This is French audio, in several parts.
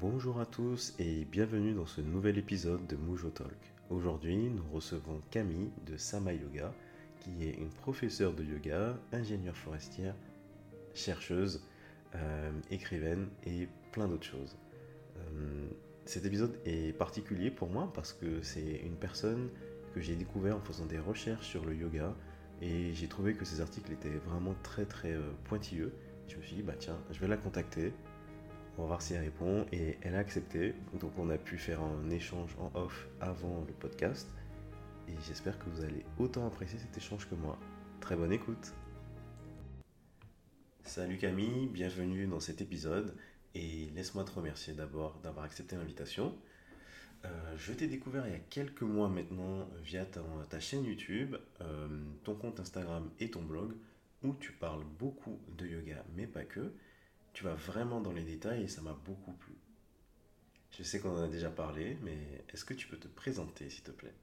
Bonjour à tous et bienvenue dans ce nouvel épisode de Mujo Talk. Aujourd'hui, nous recevons Camille de Sama Yoga, qui est une professeure de yoga, ingénieure forestière, chercheuse, euh, écrivaine et plein d'autres choses. Euh, cet épisode est particulier pour moi parce que c'est une personne que j'ai découvert en faisant des recherches sur le yoga et j'ai trouvé que ses articles étaient vraiment très très euh, pointilleux. Je me suis dit, bah tiens, je vais la contacter, on va voir si elle répond et elle a accepté. Donc on a pu faire un échange en off avant le podcast et j'espère que vous allez autant apprécier cet échange que moi. Très bonne écoute. Salut Camille, bienvenue dans cet épisode et laisse-moi te remercier d'abord d'avoir accepté l'invitation. Euh, je t'ai découvert il y a quelques mois maintenant via ta, chaîne YouTube, euh, ton compte Instagram et ton blog où tu parles beaucoup de yoga mais pas que. Tu vas vraiment dans les détails et ça m'a beaucoup plu. Je sais qu'on en a déjà parlé, mais est-ce que tu peux te présenter s'il te plaît?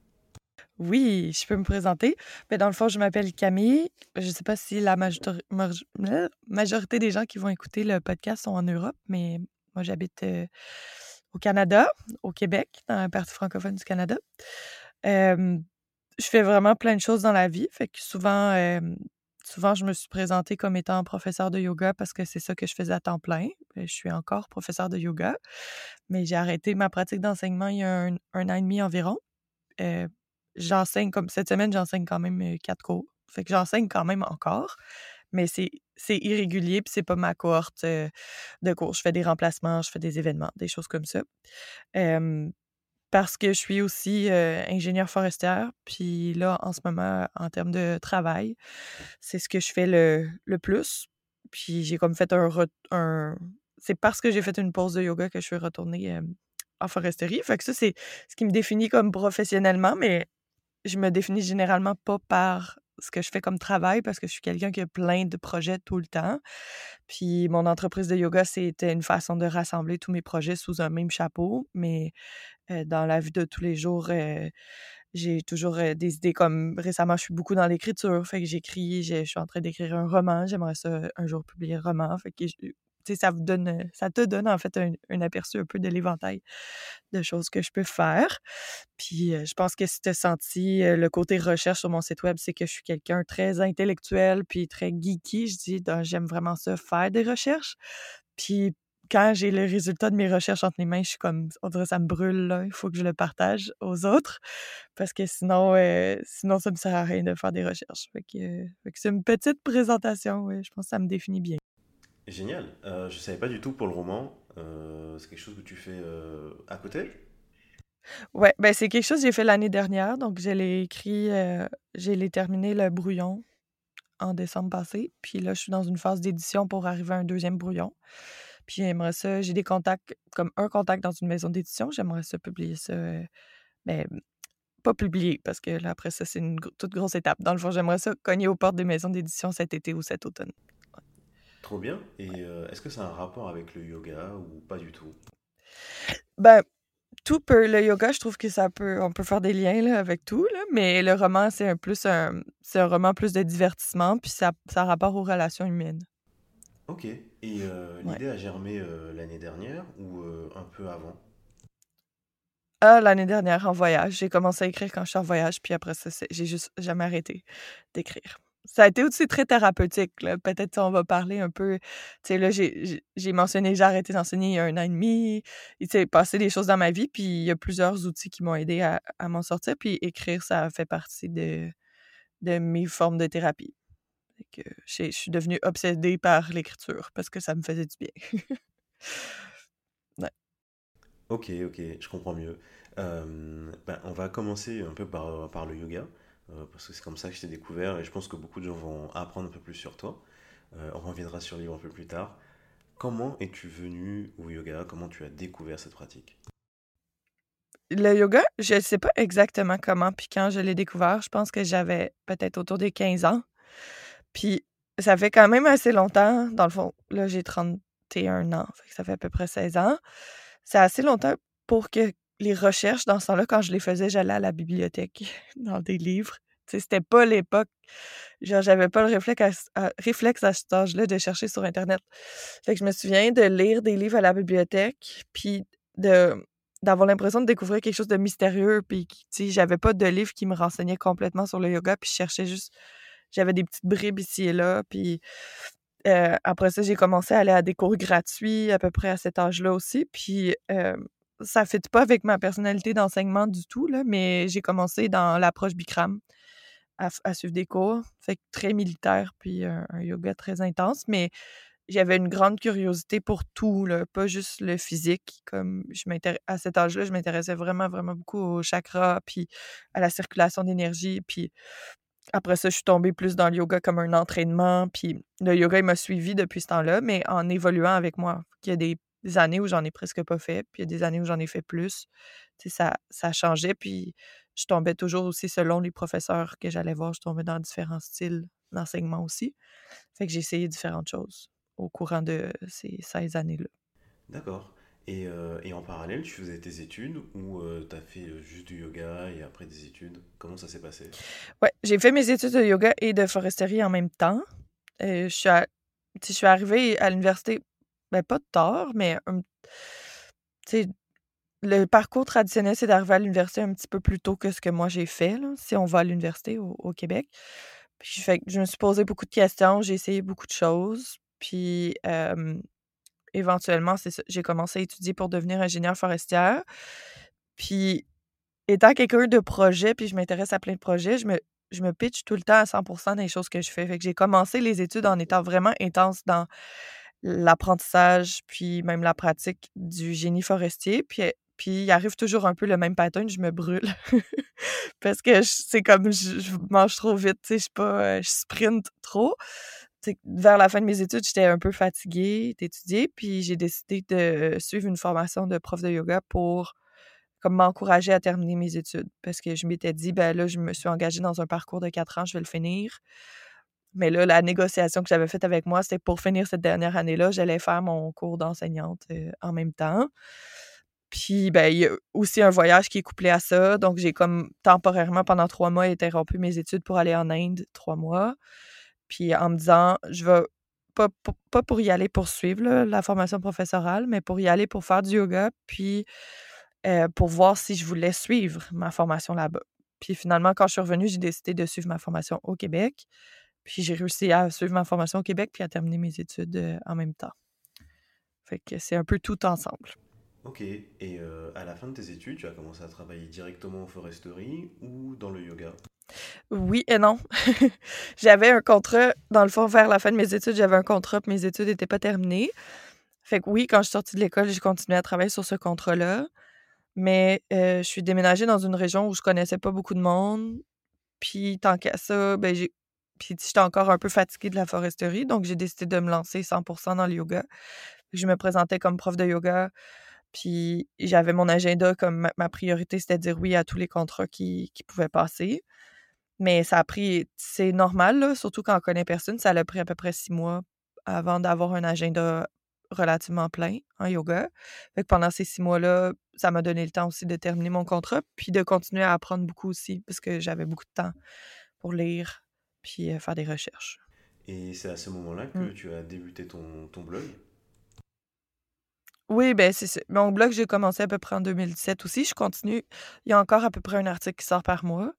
Oui, je peux me présenter. Mais dans le fond, je m'appelle Camille. Je ne sais pas si la majorité des gens qui vont écouter le podcast sont en Europe, mais moi, j'habite euh, au Canada, au Québec, dans la partie francophone du Canada. Euh, je fais vraiment plein de choses dans la vie. Fait que souvent, euh, souvent, je me suis présentée comme étant professeur de yoga parce que c'est ça que je faisais à temps plein. Je suis encore professeur de yoga, mais j'ai arrêté ma pratique d'enseignement il y a un, an et demi environ. Euh, j'enseigne comme cette semaine, j'enseigne quand même euh, quatre cours. Fait que j'enseigne quand même encore, mais c'est irrégulier puis c'est pas ma cohorte euh, de cours. Je fais des remplacements, je fais des événements, des choses comme ça. Parce que je suis aussi euh, ingénieure forestière, puis là, en ce moment, en termes de travail, c'est ce que je fais le, le plus. Puis j'ai comme fait un... un... C'est parce que j'ai fait une pause de yoga que je suis retournée euh, en foresterie. Fait que ça, c'est ce qui me définit comme professionnellement, mais je me définis généralement pas par ce que je fais comme travail parce que je suis quelqu'un qui a plein de projets tout le temps. Puis mon entreprise de yoga, c'était une façon de rassembler tous mes projets sous un même chapeau. Mais dans la vie de tous les jours, euh, j'ai toujours euh, des idées comme récemment, je suis beaucoup dans l'écriture. Fait que j'écris, je suis en train d'écrire un roman. J'aimerais ça un jour publier un roman. Fait que ça vous donne, euh, ça te donne en fait un, un aperçu un peu de l'éventail de choses que je peux faire. Puis euh, je pense que si tu as senti euh, le côté recherche sur mon site web, c'est que je suis quelqu'un très intellectuel puis très geeky. Je dis, j'aime vraiment ça, faire des recherches. Puis quand j'ai le résultat de mes recherches entre les mains, je suis comme, on dirait ça me brûle, là. Il faut que je le partage aux autres parce que sinon, euh, sinon ça ne me sert à rien de faire des recherches. Fait que, euh, que c'est une petite présentation, ouais, je pense que ça me définit bien. Génial. Euh, je savais pas du tout pour le roman. C'est quelque chose que tu fais à côté? Ouais, ben c'est quelque chose que j'ai fait l'année dernière, donc je l'ai écrit, j'ai l'ai terminé le brouillon en décembre passé. Puis là, je suis dans une phase d'édition pour arriver à un deuxième brouillon. Puis j'aimerais ça, j'ai des contacts, comme un contact dans une maison d'édition. J'aimerais ça publier ça, euh, ben, pas publier, parce que là, après ça, c'est une toute grosse étape. Dans le fond, j'aimerais ça cogner aux portes des maisons d'édition cet été ou cet automne. Trop bien. Et euh, est-ce que ça a un rapport avec le yoga ou pas du tout? Ben, tout peut, le yoga, je trouve que ça peut, on peut faire des liens là, avec tout, là, mais le roman, c'est un plus un, c'est un roman plus de divertissement, puis ça, ça a rapport aux relations humaines. Ok. Et euh, Ouais. l'idée a germé euh, l'année dernière ou euh, un peu avant? Ah, l'année dernière, en voyage. J'ai commencé à écrire quand je suis en voyage, puis après ça, j'ai juste jamais arrêté d'écrire. Ça a été aussi très thérapeutique. Peut-être on va parler un peu. Tu sais, là, j'ai mentionné, j'ai arrêté d'enseigner il y a un an et demi. Il s'est passé des choses dans ma vie, puis il y a plusieurs outils qui m'ont aidé à, à m'en sortir. Puis écrire, ça fait partie de, de mes formes de thérapie. Fait que je suis devenue obsédée par l'écriture parce que ça me faisait du bien. Ouais. Ok, ok, je comprends mieux. Euh, ben, on va commencer un peu par, par le yoga, euh, parce que c'est comme ça que je t'ai découvert et je pense que beaucoup de gens vont apprendre un peu plus sur toi. Euh, on reviendra sur le livre un peu plus tard. Comment es-tu venu au yoga? Comment tu as découvert cette pratique? Le yoga, je sais pas exactement comment puis quand je l'ai découvert. Je pense que j'avais peut-être autour de 15 ans. Puis ça fait quand même assez longtemps. Dans le fond, là, j'ai 31 ans. Ça fait à peu près 16 ans. C'est assez longtemps pour que les recherches, dans ce temps-là, quand je les faisais, j'allais à la bibliothèque dans des livres. c'était pas l'époque. Genre, j'avais pas le réflexe à, réflexe cet âge-là de chercher sur Internet. Fait que je me souviens de lire des livres à la bibliothèque, puis d'avoir l'impression de découvrir quelque chose de mystérieux, puis tu sais, j'avais pas de livre qui me renseignait complètement sur le yoga, puis je cherchais juste... J'avais des petites bribes ici et là, puis après ça, j'ai commencé à aller à des cours gratuits à peu près à cet âge-là aussi, puis ça ne fit pas avec ma personnalité d'enseignement du tout, là, mais j'ai commencé dans l'approche Bikram à, suivre des cours. Fait très militaire, puis un, yoga très intense, mais j'avais une grande curiosité pour tout, là, pas juste le physique. Comme je à cet âge-là, je m'intéressais vraiment, vraiment beaucoup au chakra, puis à la circulation d'énergie, puis après ça, je suis tombée plus dans le yoga comme un entraînement, puis le yoga, il m'a suivi depuis ce temps-là, mais en évoluant avec moi. Il y a des années où j'en ai presque pas fait, puis il y a des années où j'en ai fait plus. Tu sais, ça, ça changeait, puis je tombais toujours aussi selon les professeurs que j'allais voir, je tombais dans différents styles d'enseignement aussi. Fait que j'ai essayé différentes choses au courant de ces 16 années-là. D'accord. Et, euh, et, en parallèle, tu faisais tes études ou euh, tu as fait euh, juste du yoga et après des études? Comment ça s'est passé? Ouais, j'ai fait mes études de yoga et de foresterie en même temps. je, suis je suis arrivée à l'université ben, pas tard, mais le parcours traditionnel, c'est d'arriver à l'université un petit peu plus tôt que ce que moi j'ai fait, si on va à l'université au, Québec. Je me suis posé beaucoup de questions, j'ai essayé beaucoup de choses. Puis éventuellement, j'ai commencé à étudier pour devenir ingénieur forestière. Puis étant quelqu'un de projet, puis je m'intéresse à plein de projets, je me, je me pitch tout le temps à 100 dans les choses que je fais. Fait que j'ai commencé les études en étant vraiment intense dans l'apprentissage, puis même la pratique du génie forestier. Puis, puis il arrive toujours un peu le même pattern, je me brûle. Parce que c'est comme je, mange trop vite, tu sais, je pas, je sprint trop. Vers la fin de mes études, j'étais un peu fatiguée d'étudier, puis j'ai décidé de suivre une formation de prof de yoga pour comme m'encourager à terminer mes études. Parce que je m'étais dit, ben là, je me suis engagée dans un parcours de quatre ans, je vais le finir. Mais là, la négociation que j'avais faite avec moi, c'était pour finir cette dernière année-là, j'allais faire mon cours d'enseignante euh, en même temps. Puis, ben, il y a aussi un voyage qui est couplé à ça. Donc, j'ai comme temporairement, pendant trois mois, interrompu mes études pour aller en Inde, trois mois. Puis, en me disant, je vais pas, pas pour y aller poursuivre la formation professorale, mais pour y aller pour faire du yoga, puis euh, pour voir si je voulais suivre ma formation là-bas. Puis finalement, quand je suis revenue, j'ai décidé de suivre ma formation au Québec. Puis j'ai réussi à suivre ma formation au Québec puis à terminer mes études euh, en même temps. Fait que c'est un peu tout ensemble. Ok, et euh, à la fin de tes études, tu as commencé à travailler directement en foresterie ou dans le yoga? Oui et non. j'avais un contrat, dans le fond, vers la fin de mes études, j'avais un contrat, puis mes études n'étaient pas terminées. Fait que oui, quand je suis sortie de l'école, j'ai continué à travailler sur ce contrat-là. Mais euh, je suis déménagée dans une région où je connaissais pas beaucoup de monde. Puis tant qu'à ça, ben j'ai j'étais encore un peu fatiguée de la foresterie, donc j'ai décidé de me lancer 100% dans le yoga. Je me présentais comme prof de yoga, puis j'avais mon agenda comme ma, priorité, c'était de dire oui à tous les contrats qui, pouvaient passer. Mais ça a pris, c'est normal, surtout quand on connaît personne, ça a pris à peu près six mois avant d'avoir un agenda relativement plein en yoga. Fait que pendant ces six mois-là, ça m'a donné le temps aussi de terminer mon contrat, puis de continuer à apprendre beaucoup aussi, parce que j'avais beaucoup de temps pour lire, puis faire des recherches. Et c'est à ce moment-là que mmh. tu as débuté ton, ton blog? Oui, ben c'est Mon blog, j'ai commencé à peu près en 2017 aussi. Je continue. Il y a encore à peu près un article qui sort par mois.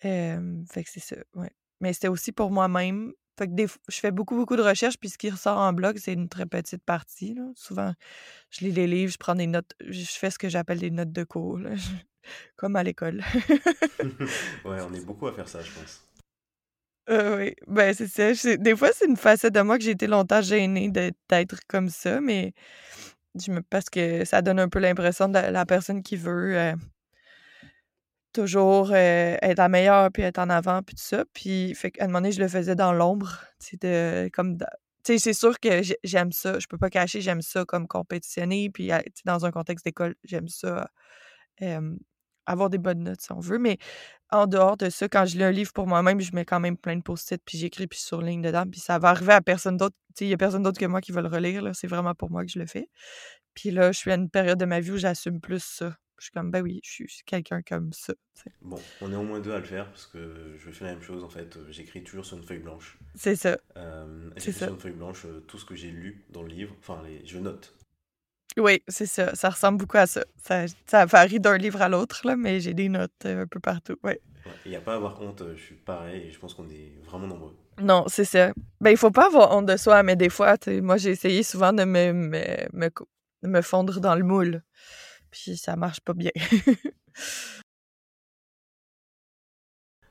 fait que c'est ça, ouais. Mais c'était aussi pour moi-même. Fait que je fais beaucoup, beaucoup de recherches, puis ce qui ressort en blog, c'est une très petite partie. Souvent, je lis les livres, je prends des notes, je fais ce que j'appelle des notes de cours, comme à l'école. ouais, on est beaucoup à faire ça, je pense. Euh, oui, ben, c'est ça. des fois, c'est une facette de moi que j'ai été longtemps gênée d'être comme ça, mais parce que ça donne un peu l'impression de la personne qui veut, euh, toujours, euh, être la meilleure, puis être en avant, puis tout ça. Puis, fait qu'à un moment donné, je le faisais dans l'ombre, comme c'est sûr que j'aime ça, je peux pas cacher, j'aime ça comme compétitionner, puis, dans un contexte d'école, j'aime ça, avoir des bonnes notes si on veut. Mais en dehors de ça, quand je lis un livre pour moi-même, je mets quand même plein de post-it, puis j'écris, puis sur ligne dedans, puis ça va arriver à personne d'autre. Il n'y a personne d'autre que moi qui va le relire. C'est vraiment pour moi que je le fais. Puis là, je suis à une période de ma vie où j'assume plus ça. Je suis comme, ben oui, je suis quelqu'un comme ça. Bon, on est au moins deux à le faire parce que je fais la même chose en fait. J'écris toujours sur une feuille blanche. C'est ça. Euh, j'écris sur une feuille blanche tout ce que j'ai lu dans le livre. Enfin, les, je note. Oui, c'est ça. Ça ressemble beaucoup à ça. Ça, ça varie d'un livre à l'autre, là, mais j'ai des notes un peu partout. Ouais. Il n'y a pas à avoir honte, je suis pareil et je pense qu'on est vraiment nombreux. Non, c'est ça. Ben, il faut pas avoir honte de soi, mais des fois, moi, j'ai essayé souvent de me, me, me, me, fondre dans le moule. Puis ça marche pas bien.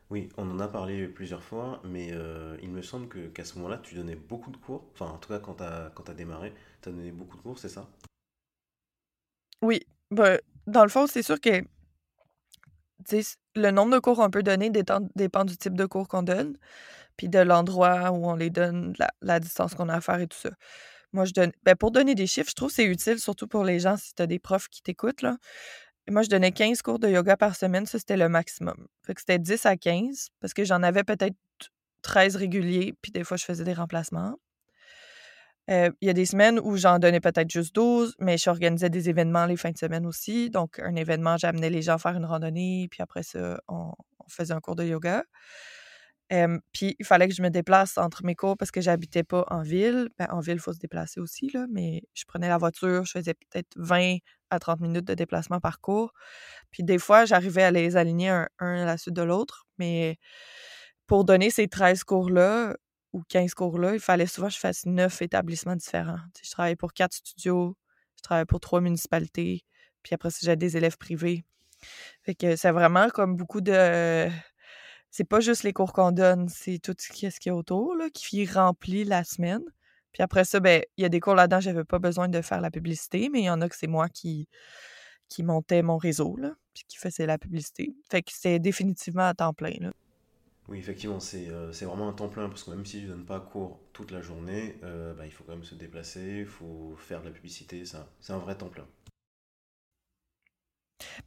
oui, on en a parlé plusieurs fois, mais euh, il me semble que, qu'à ce moment-là, tu donnais beaucoup de cours. Enfin, en tout cas, quand tu as, quand as démarré, tu as donné beaucoup de cours, c'est ça? Oui. Ben, dans le fond, c'est sûr que le nombre de cours qu'on peut donner dépend, du type de cours qu'on donne, puis de l'endroit où on les donne, la, distance qu'on a à faire et tout ça. Moi, je donne. Ben, pour donner des chiffres, je trouve que c'est utile, surtout pour les gens, si tu as des profs qui t'écoutent. Là. moi, je donnais 15 cours de yoga par semaine, ça, c'était le maximum. Fait que c'était 10 à 15, parce que j'en avais peut-être 13 réguliers, puis des fois, je faisais des remplacements. Euh, il y a des semaines où j'en donnais peut-être juste 12, mais j'organisais des événements les fins de semaine aussi. Donc, un événement, j'amenais les gens faire une randonnée, puis après ça, on, faisait un cours de yoga. puis, il fallait que je me déplace entre mes cours parce que j'habitais pas en ville. Ben, en ville, il faut se déplacer aussi, là, mais je prenais la voiture, je faisais peut-être 20 à 30 minutes de déplacement par cours. Puis, des fois, j'arrivais à les aligner un, un à la suite de l'autre, mais pour donner ces 13 cours-là, ou 15 cours-là, il fallait souvent que je fasse neuf établissements différents. je travaillais pour quatre studios, je travaillais pour trois municipalités, puis après ça, j'ai des élèves privés. Fait que c'est vraiment comme beaucoup de. C'est pas juste les cours qu'on donne, c'est tout ce qu'il y a autour là, qui remplit la semaine. Puis après ça, ben, il y a des cours là-dedans, j'avais pas besoin de faire la publicité, mais il y en a que c'est moi qui, qui montais mon réseau, là, puis qui faisait la publicité. Fait que c'était définitivement à temps plein. Oui, effectivement, euh, c'est vraiment un temps plein parce que même si je ne donne pas cours toute la journée, euh, bah, il faut quand même se déplacer, il faut faire de la publicité, c'est un vrai temps plein.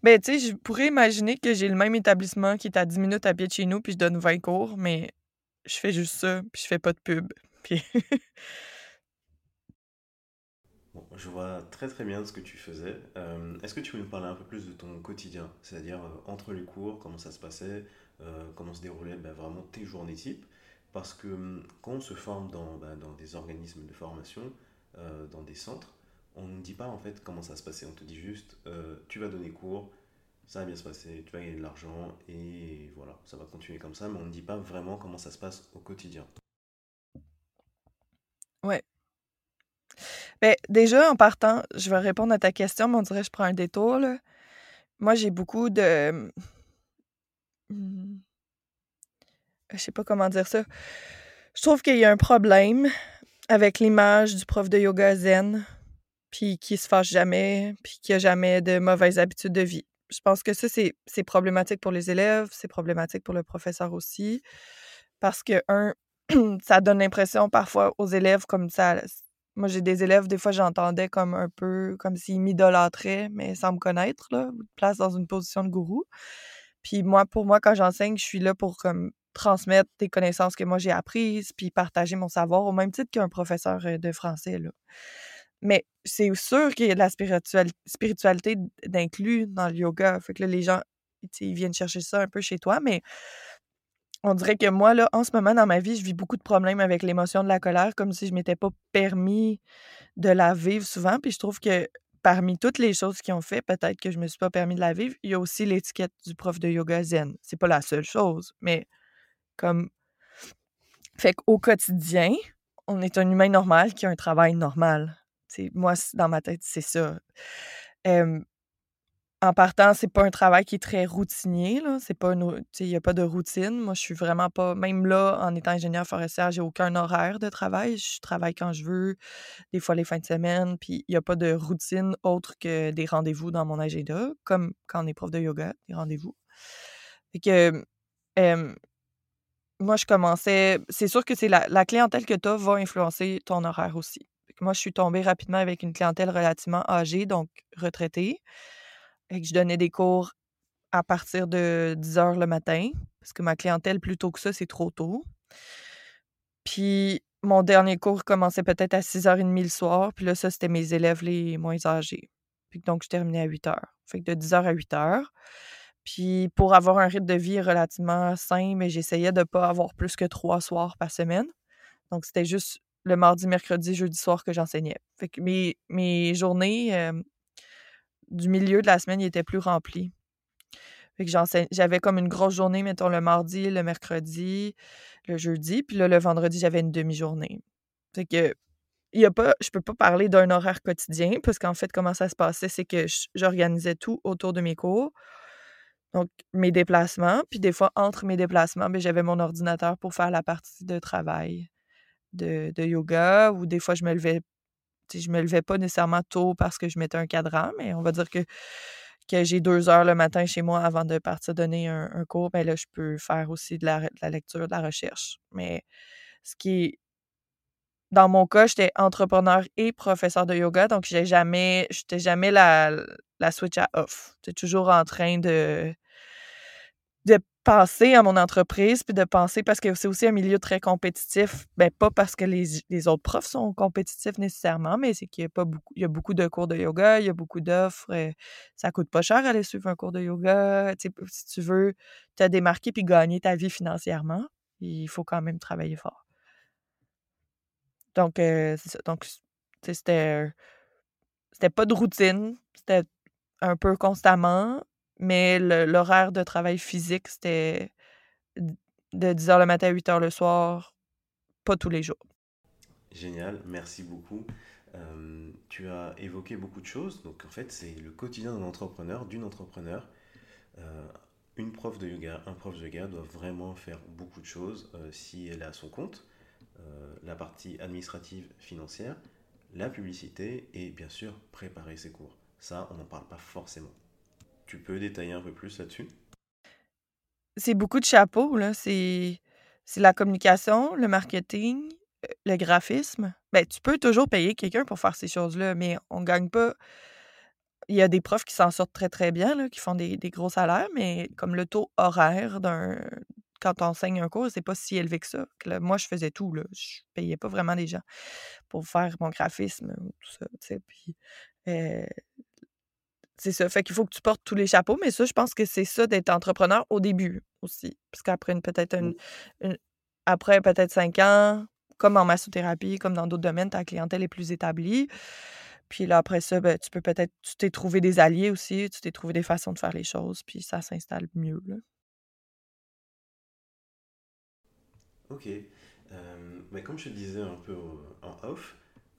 Ben, tu sais, je pourrais imaginer que j'ai le même établissement qui est à 10 minutes à pied de chez nous, puis je donne 20 cours, mais je fais juste ça, puis je fais pas de pub. Puis... bon, je vois très très bien ce que tu faisais. Euh, est-ce que tu peux nous parler un peu plus de ton quotidien, c'est-à-dire entre les cours, comment ça se passait, euh, comment se déroulaient ben, vraiment tes journées type. Parce que hum, quand on se forme dans, ben, dans des organismes de formation, euh, dans des centres, on ne dit pas en fait comment ça va se passer. On te dit juste, euh, tu vas donner cours, ça va bien se passer, tu vas gagner de l'argent et voilà, ça va continuer comme ça, mais on ne dit pas vraiment comment ça se passe au quotidien. Ouais. Ben, déjà, en partant, je vais répondre à ta question, mais on dirait que je prends un détour. Là. Moi, j'ai beaucoup de Mmh. Je sais pas comment dire ça. Je trouve qu'il y a un problème avec l'image du prof de yoga zen, puis qui se fâche jamais, puis qui a jamais de mauvaises habitudes de vie. Je pense que ça, c'est problématique pour les élèves, c'est problématique pour le professeur aussi, parce que, un, ça donne l'impression parfois aux élèves comme ça. Moi, j'ai des élèves, des fois, j'entendais comme un peu comme s'ils m'idolâtraient, mais sans me connaître, là, place dans une position de gourou. Puis moi, pour moi, quand j'enseigne, je suis là pour comme transmettre des connaissances que moi j'ai apprises, puis partager mon savoir au même titre qu'un professeur de français. Là. Mais c'est sûr qu'il y a de la spiritualité d'inclus dans le yoga. Fait que les gens, ils viennent chercher ça un peu chez toi, mais on dirait que moi, là, en ce moment dans ma vie, je vis beaucoup de problèmes avec l'émotion de la colère, comme si je m'étais pas permis de la vivre souvent. Puis je trouve que parmi toutes les choses qu'ils ont fait, peut-être que je me suis pas permis de la vivre, il y a aussi l'étiquette du prof de yoga zen. C'est pas la seule chose, mais comme. Fait qu'au quotidien, on est un humain normal qui a un travail normal. moi, dans ma tête, c'est ça en partant, c'est pas un travail qui est très routinier. C'est pas il n'y a pas de routine. Moi, je suis vraiment pas. Même là, en étant ingénieur forestier, j'ai aucun horaire de travail. Je travaille quand je veux, des fois les fins de semaine. Puis il n'y a pas de routine autre que des rendez-vous dans mon agenda, comme quand on est prof de yoga, des rendez-vous. Fait que moi, je commençais. C'est sûr que c'est la, la clientèle que tu as va influencer ton horaire aussi. moi, je suis tombée rapidement avec une clientèle relativement âgée, donc retraitée. Et que je donnais des cours à partir de 10 heures le matin, parce que ma clientèle, plus tôt que ça, c'est trop tôt. Puis mon dernier cours commençait peut-être à 6h30 le soir, puis là, ça, c'était mes élèves les moins âgés. donc, je terminais à 8 heures. Fait que de 10 heures à 8 heures. Puis pour avoir un rythme de vie relativement sain, j'essayais de ne pas avoir plus que trois soirs par semaine. Donc, c'était juste le mardi, mercredi, jeudi soir que j'enseignais. Fait que mes, mes journées du milieu de la semaine étaient plus remplies. Fait que j'avais comme une grosse journée, mettons, le mardi, le mercredi, le jeudi. Puis le vendredi, j'avais une demi-journée. Fait que il y je peux pas parler d'un horaire quotidien parce qu'en fait, comment ça se passait, c'est que j'organisais tout autour de mes cours. Donc, mes déplacements. Puis des fois, entre mes déplacements, ben, j'avais mon ordinateur pour faire la partie de travail de, yoga. Ou des fois, je me levais. Je me levais pas nécessairement tôt parce que je mettais un cadran, mais on va dire que, que j'ai deux heures le matin chez moi avant de partir donner un, cours. Ben là, je peux faire aussi de la, la lecture, de la recherche. Mais ce qui dans mon cas, j'étais entrepreneur et professeur de yoga, donc j'ai jamais, j'étais jamais la, la switch à off. J'étais toujours en train de, de penser à mon entreprise, puis de penser, parce que c'est aussi un milieu très compétitif, ben pas parce que les, autres profs sont compétitifs nécessairement, mais c'est qu'il y a pas beaucoup, y a beaucoup de cours de yoga, il y a beaucoup d'offres, euh, ça coûte pas cher aller suivre un cours de yoga, si tu veux te démarquer puis gagner ta vie financièrement, il faut quand même travailler fort. Donc, c'est ça. Donc, c'était, c'était pas de routine, c'était un peu constamment, mais l'horaire de travail physique, c'était de 10h le matin à 8h le soir, pas tous les jours. Génial, merci beaucoup. tu as évoqué beaucoup de choses. Donc, en fait, c'est le quotidien d'un entrepreneur, d'une entrepreneur. une prof de yoga, un prof de yoga doit vraiment faire beaucoup de choses si elle à son compte. La partie administrative financière, la publicité et bien sûr préparer ses cours. Ça, on n'en parle pas forcément. Tu peux détailler un peu plus là-dessus? C'est beaucoup de chapeaux, là. C'est, la communication, le marketing, euh, le graphisme. Ben, tu peux toujours payer quelqu'un pour faire ces choses-là, mais on ne gagne pas. Il y a des profs qui s'en sortent très, très bien, qui font des, gros salaires, mais comme le taux horaire d'un, quand on enseigne un cours, c'est pas si élevé que ça. moi, je faisais tout. Là. Je payais pas vraiment des gens pour faire mon graphisme ou tout ça. Puis, c'est ça. Fait qu'il faut que tu portes tous les chapeaux, mais ça, je pense que c'est ça d'être entrepreneur au début aussi. Parce qu'après peut-être une, après peut-être cinq ans, comme en massothérapie, comme dans d'autres domaines, ta clientèle est plus établie. Puis là, après ça, ben, tu peux peut-être, tu t'es trouvé des alliés aussi, tu t'es trouvé des façons de faire les choses, puis ça s'installe mieux. Là. Ok. Euh, mais comme je te disais un peu en off,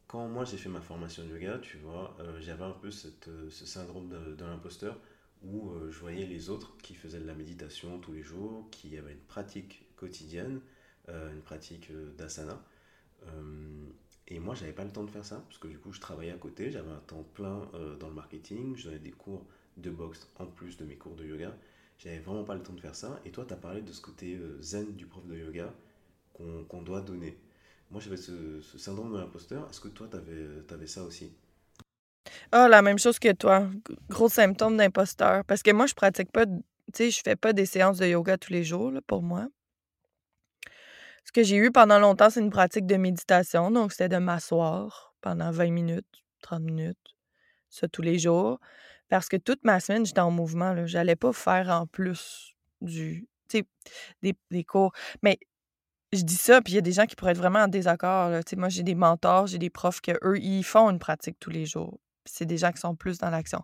quand moi j'ai fait ma formation de yoga, tu vois, euh, j'avais un peu euh, ce syndrome de, l'imposteur où je voyais les autres qui faisaient de la méditation tous les jours, qui avaient une pratique quotidienne, une pratique d'asana. et moi, j'avais pas le temps de faire ça, parce que du coup, je travaillais à côté, j'avais un temps plein dans le marketing, je donnais des cours de boxe en plus de mes cours de yoga. J'avais vraiment pas le temps de faire ça. Et toi, tu as parlé de ce côté zen du prof de yoga qu'on doit donner. Moi, j'avais ce, syndrome de. Est-ce que toi, tu avais, ça aussi? Ah, la même chose que toi. Gros symptôme d'imposteur. Parce que moi, je pratique pas, tu sais, je fais pas des séances de yoga tous les jours, pour moi. Ce que j'ai eu pendant longtemps, c'est une pratique de méditation. Donc, c'était de m'asseoir pendant 20 minutes, 30 minutes, ça tous les jours. Parce que toute ma semaine, j'étais en mouvement. Je n'allais pas faire en plus du, des, des cours. Mais je dis ça, puis il y a des gens qui pourraient être vraiment en désaccord. Moi, j'ai des mentors, j'ai des profs que eux, ils font une pratique tous les jours. C'est des gens qui sont plus dans l'action.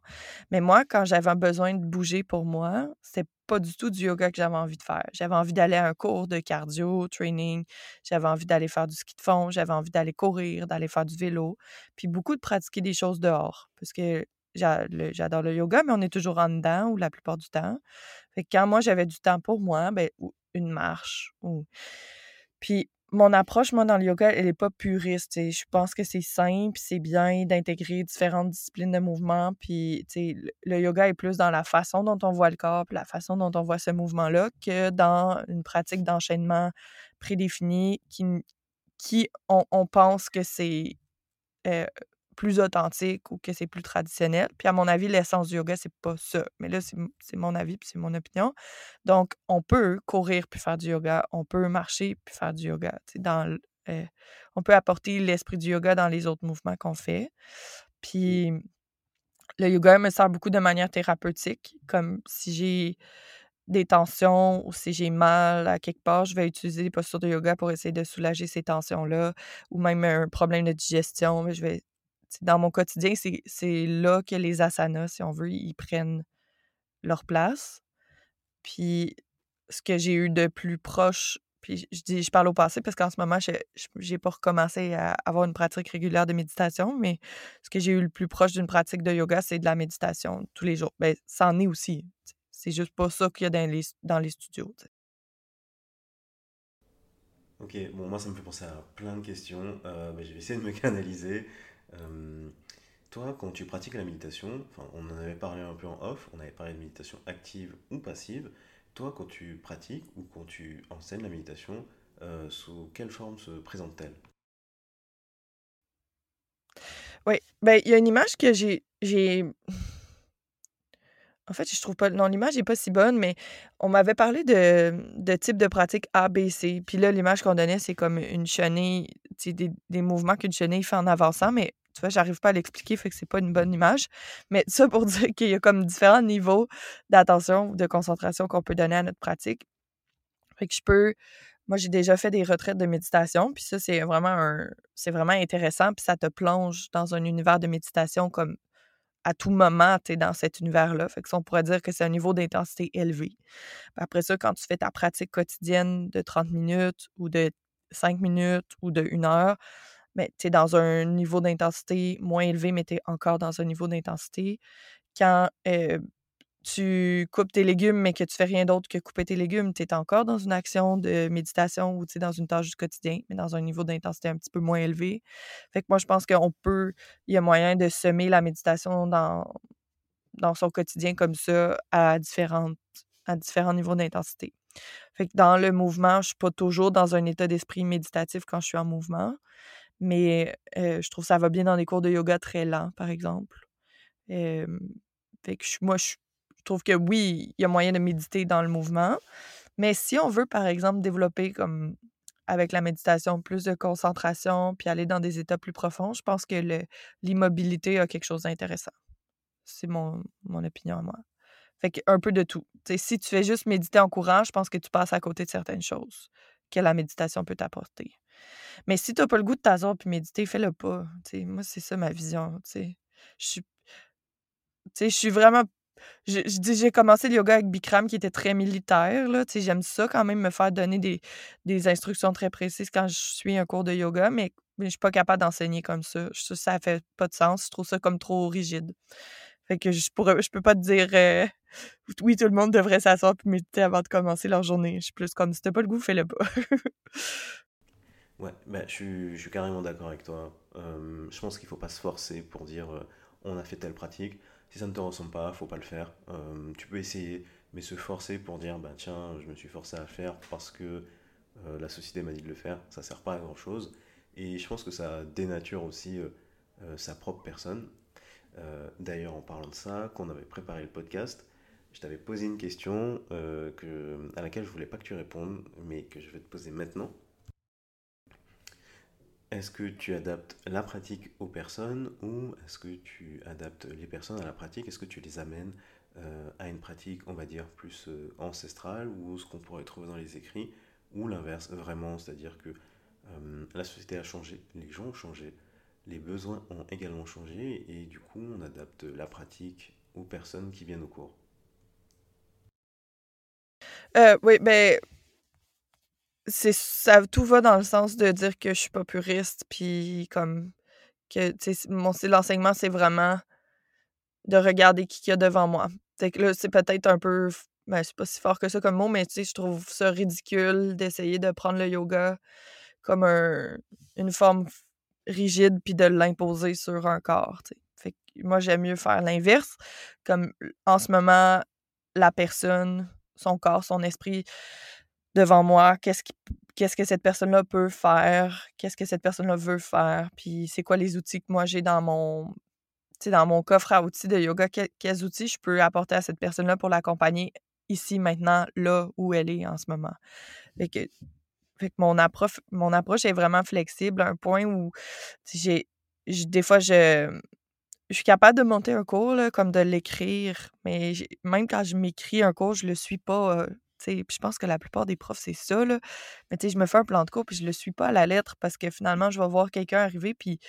Mais moi, quand j'avais besoin de bouger pour moi, c'est pas du tout du yoga que j'avais envie de faire. J'avais envie d'aller à un cours de cardio, training. J'avais envie d'aller faire du ski de fond. J'avais envie d'aller courir, d'aller faire du vélo. Puis beaucoup de pratiquer des choses dehors. Parce que j'adore le yoga, mais on est toujours en dedans ou la plupart du temps. Fait que quand moi, j'avais du temps pour moi, ben, une marche ou puis mon approche, moi, dans le yoga, elle n'est pas puriste. Je pense que c'est simple, c'est bien d'intégrer différentes disciplines de mouvement. Puis, le yoga est plus dans la façon dont on voit le corps, la façon dont on voit ce mouvement-là, que dans une pratique d'enchaînement prédéfinie qui, on, pense que c'est euh, plus authentique ou que c'est plus traditionnel. Puis à mon avis, l'essence du yoga, c'est pas ça. Mais là, c'est mon avis puis c'est mon opinion. Donc, on peut courir puis faire du yoga. On peut marcher puis faire du yoga. Dans, euh, on peut apporter l'esprit du yoga dans les autres mouvements qu'on fait. Puis le yoga me sert beaucoup de manière thérapeutique, comme si j'ai des tensions ou si j'ai mal à quelque part, je vais utiliser des postures de yoga pour essayer de soulager ces tensions-là, ou même un problème de digestion. Je vais, dans mon quotidien, c'est là que les asanas, si on veut, ils prennent leur place. Puis ce que j'ai eu de plus proche, puis je dis, je parle au passé parce qu'en ce moment, je n'ai pas recommencé à avoir une pratique régulière de méditation, mais ce que j'ai eu le plus proche d'une pratique de yoga, c'est de la méditation tous les jours. Ben, ça en est aussi. C'est juste pas ça qu'il y a dans les, dans les studios. Ok, bon, moi ça me fait penser à plein de questions. Euh, je vais essayer de me canaliser. Euh, toi, quand tu pratiques la méditation, on en avait parlé un peu en off, on avait parlé de méditation active ou passive. Toi, quand tu pratiques ou quand tu enseignes la méditation, euh, sous quelle forme se présente-t-elle? Oui, ben il y a une image que j'ai en fait, je trouve pas. Non, l'image n'est pas si bonne, mais on m'avait parlé de, de type de pratique ABC. Puis là, l'image qu'on donnait, c'est comme une chenille, des, des mouvements qu'une chenille fait en avançant, mais tu vois, j'arrive pas à l'expliquer, fait que c'est pas une bonne image. Mais ça pour dire qu'il y a comme différents niveaux d'attention ou de concentration qu'on peut donner à notre pratique. Fait que je peux. Moi, j'ai déjà fait des retraites de méditation, puis ça, c'est vraiment un, c'est vraiment intéressant, puis ça te plonge dans un univers de méditation comme à tout moment, tu es dans cet univers-là. Fait que ça, on pourrait dire que c'est un niveau d'intensité élevé. après ça, quand tu fais ta pratique quotidienne de 30 minutes ou de 5 minutes ou de 1 heure, mais tu es dans un niveau d'intensité moins élevé, mais tu es encore dans un niveau d'intensité. Quand euh, tu coupes tes légumes, mais que tu fais rien d'autre que couper tes légumes, tu es encore dans une action de méditation ou dans une tâche du quotidien, mais dans un niveau d'intensité un petit peu moins élevé. Fait que moi, je pense qu'on peut, il y a moyen de semer la méditation dans, dans son quotidien comme ça à, différentes, à différents niveaux d'intensité. Fait que dans le mouvement, je suis pas toujours dans un état d'esprit méditatif quand je suis en mouvement, mais je trouve que ça va bien dans des cours de yoga très lents, par exemple. fait que moi, je trouve que oui, il y a moyen de méditer dans le mouvement. Mais si on veut, par exemple, développer comme avec la méditation plus de concentration, puis aller dans des états plus profonds, je pense que l'immobilité a quelque chose d'intéressant. C'est mon, mon opinion à moi. Fait un peu de tout. si tu fais juste méditer en courant, je pense que tu passes à côté de certaines choses que la méditation peut t'apporter. Mais si tu n'as pas le goût de t'asseoir puis méditer, fais-le pas. moi, c'est ça ma vision. Je suis, je suis vraiment je, j'ai commencé le yoga avec Bikram qui était très militaire. Là. J'aime ça quand même me faire donner des, des, instructions très précises quand je suis un cours de yoga, mais, je je suis pas capable d'enseigner comme ça. Ça, ça fait pas de sens. Je trouve ça comme trop rigide. Fait que je pourrais, je peux pas te dire euh, oui, tout le monde devrait s'asseoir et méditer avant de commencer leur journée. Je suis plus comme si t'as pas le goût, fais-le pas. ouais, ben, je, suis, carrément d'accord avec toi. je pense qu'il faut pas se forcer pour dire euh, on a fait telle pratique si ça ne te ressemble pas, faut pas le faire. Euh, tu peux essayer, mais se forcer pour dire bah tiens, je me suis forcé à le faire parce que euh, la société m'a dit de le faire, ça sert pas à grand chose. Et je pense que ça dénature aussi euh, sa propre personne. D'ailleurs, en parlant de ça, quand on avait préparé le podcast, je t'avais posé une question que, à laquelle je voulais pas que tu répondes, mais que je vais te poser maintenant. Est-ce que tu adaptes la pratique aux personnes ou est-ce que tu adaptes les personnes à la pratique? Est-ce que tu les amènes euh, à une pratique, on va dire, plus euh, ancestrale ou ce qu'on pourrait trouver dans les écrits ou l'inverse, vraiment, c'est-à-dire que euh, la société a changé, les gens ont changé, les besoins ont également changé et du coup on adapte la pratique aux personnes qui viennent au cours. oui, ben c'est ça tout va dans le sens de dire que je suis pas puriste puis comme que mon l'enseignement c'est vraiment de regarder qui qu'il y a devant moi. C'est que là c'est peut-être un peu ben c'est pas si fort que ça comme mot mais tu sais je trouve ça ridicule d'essayer de prendre le yoga comme un, une forme rigide puis de l'imposer sur un corps, Fait que moi j'aime mieux faire l'inverse comme en ce moment la personne, son corps, son esprit devant moi, qu'est-ce, qu'est-ce que cette personne-là peut faire, qu'est-ce que cette personne-là veut faire, puis c'est quoi les outils que moi j'ai dans mon dans mon coffre à outils de yoga, quels outils je peux apporter à cette personne-là pour l'accompagner ici, maintenant, là où elle est en ce moment. Fait que, mon, approche, mon approche est vraiment flexible à un point où j'ai des fois je je suis capable de monter un cours, là, comme de l'écrire, mais même quand je m'écris un cours, je le suis pas. Euh, je pense que la plupart des profs, c'est ça. Là. Mais je me fais un plan de cours puis je le suis pas à la lettre parce que finalement, je vais voir quelqu'un arriver puis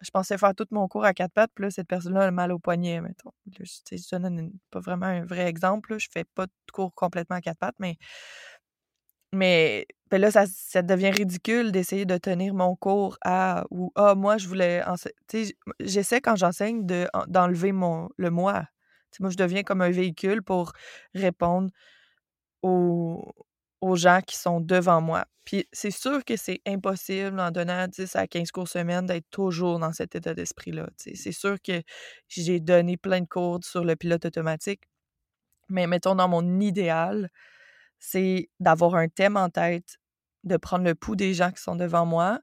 je pensais faire tout mon cours à quatre pattes, puis là, cette personne-là a mal au poignet, mettons. je, je donne pas vraiment un vrai exemple. Là. Je fais pas de cours complètement à quatre pattes, mais mais ben là, ça, devient ridicule d'essayer de tenir mon cours à ou ah, moi, je voulais. J'essaie quand j'enseigne d'enlever mon le moi. moi, je deviens comme un véhicule pour répondre aux, gens qui sont devant moi. Puis c'est sûr que c'est impossible en donnant 10 à 15 cours semaine d'être toujours dans cet état d'esprit-là. C'est sûr que j'ai donné plein de cours sur le pilote automatique, mais mettons dans mon idéal, c'est d'avoir un thème en tête, de prendre le pouls des gens qui sont devant moi,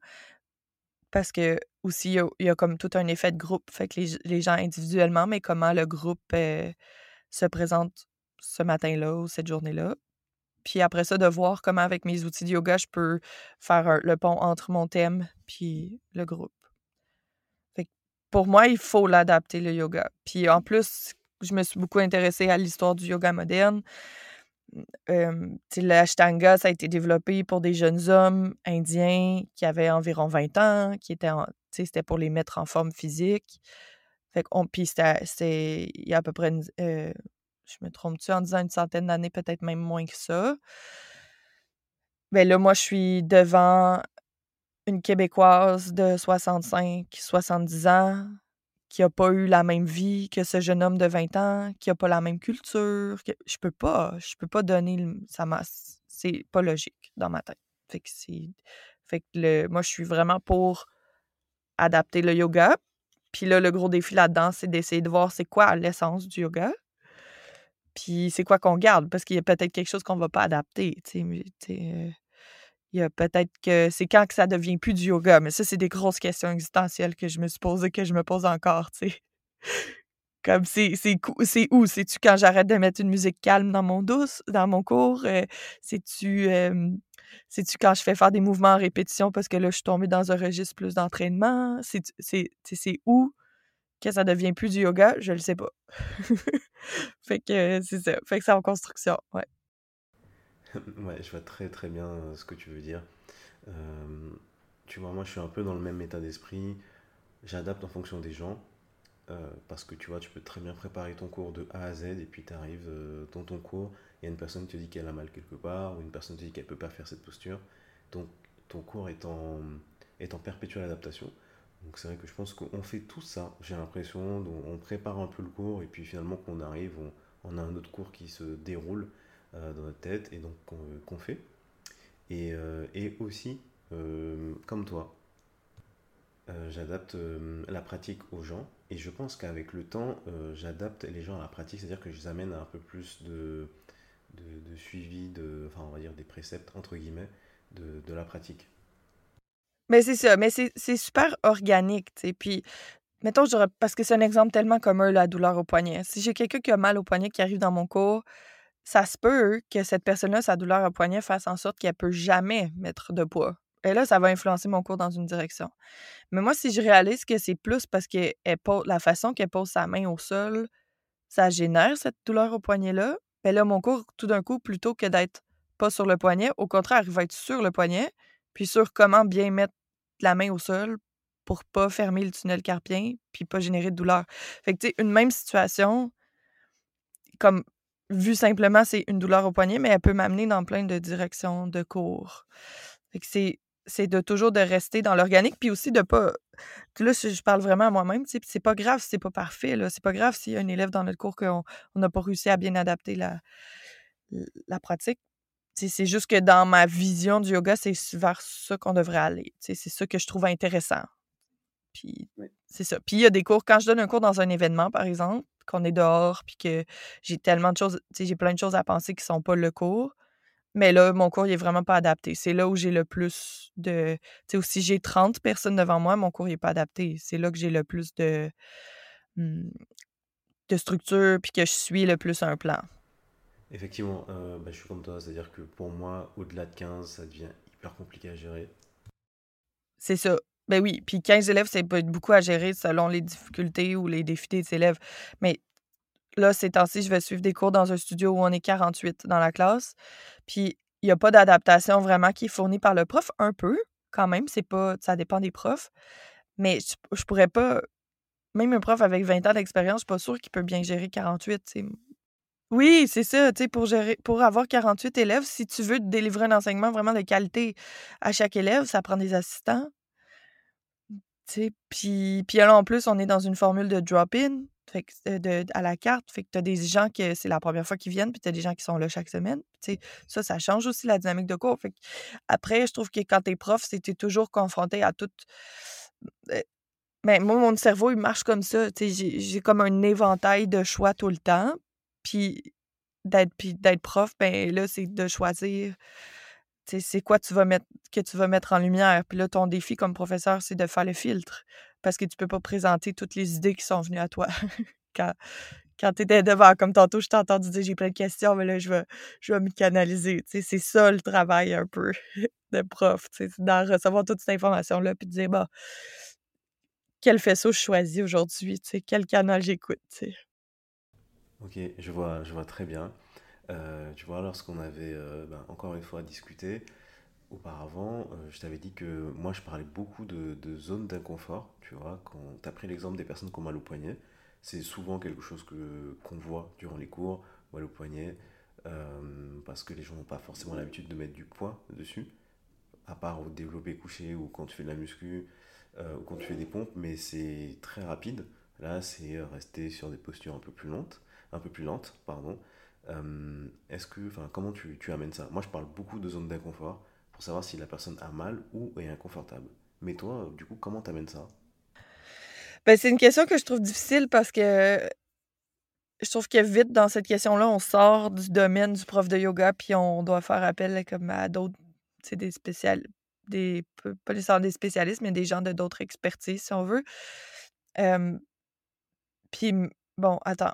parce que aussi, il y, a, comme tout un effet de groupe, fait que les, gens individuellement, mais comment le groupe euh, se présente ce matin-là ou cette journée-là. Puis après ça, de voir comment avec mes outils de yoga, je peux faire le pont entre mon thème puis le groupe. Fait que pour moi, il faut l'adapter, le yoga. Puis en plus, je me suis beaucoup intéressée à l'histoire du yoga moderne. Euh, L'Ashtanga, ça a été développé pour des jeunes hommes indiens qui avaient environ 20 ans, qui étaient c'était pour les mettre en forme physique. Fait puis c'était, il y a à peu près, euh, je me trompe-tu en disant une centaine d'années, peut-être même moins que ça? Ben là, moi, je suis devant une Québécoise de 65, 70 ans, qui n'a pas eu la même vie que ce jeune homme de 20 ans, qui n'a pas la même culture. Je peux pas, je peux pas donner le... ça c'est pas logique dans ma tête. Fait que c'est fait que le... moi je suis vraiment pour adapter le yoga. Puis là le gros défi là-dedans, c'est d'essayer de voir c'est quoi l'essence du yoga. Puis c'est quoi qu'on garde? Parce qu'il y a peut-être quelque chose qu'on va pas adapter, tu sais, euh, il y a peut-être que c'est quand que ça devient plus du yoga, mais ça, c'est des grosses questions existentielles que je me suis posées, que je me pose encore. Comme c'est c'est où? C'est-tu quand j'arrête de mettre une musique calme dans mon douce, dans mon cours? Euh, c'est-tu c'est-tu quand je fais faire des mouvements en répétition parce que là, je suis tombée dans un registre plus d'entraînement? C'est où? Que ça devient plus du yoga? Je le sais pas. fait que c'est ça. Fait que c'est en construction, ouais. ouais, je vois très très bien euh, ce que tu veux dire. Euh, tu vois, moi je suis un peu dans le même état d'esprit. J'adapte en fonction des gens. Euh, parce que tu vois, tu peux très bien préparer ton cours de A à Z et puis tu arrives dans ton cours, il y a une personne qui te dit qu'elle a mal quelque part ou une personne te dit qu'elle peut pas faire cette posture. Donc ton cours est en, est en perpétuelle adaptation. Donc c'est vrai que je pense qu'on fait tout ça, j'ai l'impression, on prépare un peu le cours et puis finalement qu'on arrive, on, a un autre cours qui se déroule euh, dans notre tête et donc qu'on fait. Et, euh, aussi, euh, comme toi, j'adapte la pratique aux gens et je pense qu'avec le temps, j'adapte les gens à la pratique, c'est-à-dire que je les amène à un peu plus de, de, suivi, de, enfin on va dire des préceptes entre guillemets, de la pratique. Mais c'est ça, mais c'est super organique, tu sais. Puis, mettons, parce que c'est un exemple tellement commun, la douleur au poignet. Si j'ai quelqu'un qui a mal au poignet qui arrive dans mon cours, ça se peut que cette personne-là, sa douleur au poignet, fasse en sorte qu'elle peut jamais mettre de poids. Et là, ça va influencer mon cours dans une direction. Mais moi, si je réalise que c'est plus parce que la façon qu'elle pose sa main au sol, ça génère cette douleur au poignet-là, ben là, mon cours, tout d'un coup, plutôt que d'être pas sur le poignet, au contraire, il va être sur le poignet, puis sur comment bien mettre la main au sol pour pas fermer le tunnel carpien, puis pas générer de douleur. Fait que, tu sais, une même situation, comme vu simplement, c'est une douleur au poignet, mais elle peut m'amener dans plein de directions de cours. c'est, c'est de toujours de rester dans l'organique, puis aussi de pas. Là, je parle vraiment à moi-même, c'est pas grave si c'est pas parfait, là. C'est pas grave s'il y a un élève dans notre cours qu'on n'a pas réussi à bien adapter la, la pratique. C'est juste que dans ma vision du yoga, c'est vers ça qu'on devrait aller. C'est ça que je trouve intéressant. Puis c'est ça. Puis il y a des cours, quand je donne un cours dans un événement, par exemple, qu'on est dehors, puis que j'ai tellement de choses, j'ai plein de choses à penser qui sont pas le cours. Mais là, mon cours, il est vraiment pas adapté. C'est là où j'ai le plus de. Tu sais, si j'ai 30 personnes devant moi, mon cours, il est pas adapté. C'est là que j'ai le plus de. Mmh, de structure, puis que je suis le plus un plan. Effectivement, euh, ben, je suis comme toi. C'est-à-dire que pour moi, au-delà de 15, ça devient hyper compliqué à gérer. C'est ça. Ben oui, puis 15 élèves, c'est peut être beaucoup à gérer selon les difficultés ou les défis des élèves. Mais là, ces temps-ci, je vais suivre des cours dans un studio où on est 48 dans la classe. Puis il n'y a pas d'adaptation vraiment qui est fournie par le prof, un peu quand même, c'est pas ça dépend des profs. Mais je, je pourrais pas même un prof avec 20 ans d'expérience, je suis pas sûre qu'il peut bien gérer 48, tu Oui, c'est ça, tu sais, pour pour avoir 48 élèves, si tu veux délivrer un enseignement vraiment de qualité à chaque élève, ça prend des assistants. Tu sais, puis là, en plus, on est dans une formule de drop-in, euh, de à la carte, fait que tu as des gens que c'est la première fois qu'ils viennent, puis tu des gens qui sont là chaque semaine. Tu ça, ça change aussi la dynamique de cours. Fait que après, je trouve que quand tu es prof, tu toujours confronté à tout euh, ben, moi, mon cerveau, il marche comme ça. J'ai comme un éventail de choix tout le temps. Puis d'être d'être prof, ben là, c'est de choisir c'est quoi tu vas mettre que tu vas mettre en lumière. Puis là, ton défi comme professeur, c'est de faire le filtre. Parce que tu peux pas présenter toutes les idées qui sont venues à toi. quand quand tu étais devant, comme tantôt, je t'ai entendu dire j'ai plein de questions, mais là, je vais, je vais me canaliser. C'est ça le travail un peu de prof, d'en recevoir toute cette information-là, puis de dire, bah, quel faisceau je choisis aujourd'hui, quel canal j'écoute. Ok, je vois, je vois très bien. Euh, tu vois, lorsqu'on avait euh, ben, encore une fois discuté auparavant, euh, je t'avais dit que moi je parlais beaucoup de, zones d'inconfort. Tu vois, quand tu as pris l'exemple des personnes qui ont mal au poignet, c'est souvent quelque chose que, qu'on voit durant les cours, mal au poignet, parce que les gens n'ont pas forcément l'habitude de mettre du poids dessus, à part au développé couché ou quand tu fais de la muscu euh, quand tu fais des pompes, mais c'est très rapide. Là, c'est rester sur des postures un peu plus lentes, un peu plus lentes, pardon. Euh, est-ce que, enfin, comment tu, tu, amènes ça? Moi, je parle beaucoup de zones d'inconfort pour savoir si la personne a mal ou est inconfortable. Mais toi, du coup, comment tu amènes ça? Ben, c'est une question que je trouve difficile parce que je trouve que vite dans cette question-là, on sort du domaine du prof de yoga puis on doit faire appel comme à d'autres, des spécial, des pas des spécialistes, mais des gens de d'autres expertises, si on veut. puis, bon, attends.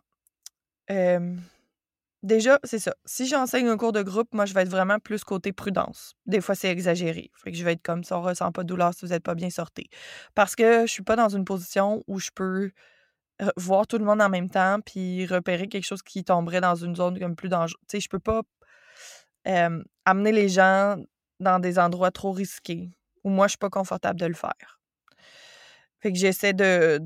Déjà, c'est ça. Si j'enseigne un cours de groupe, moi, je vais être vraiment plus côté prudence. Des fois, c'est exagéré. Fait que je vais être comme ça, on ressent pas de douleur si vous n'êtes pas bien sorti. Parce que je suis pas dans une position où je peux voir tout le monde en même temps puis repérer quelque chose qui tomberait dans une zone comme plus dangereuse. Tu sais, je peux pas amener les gens dans des endroits trop risqués où moi, je suis pas confortable de le faire. Fait que j'essaie de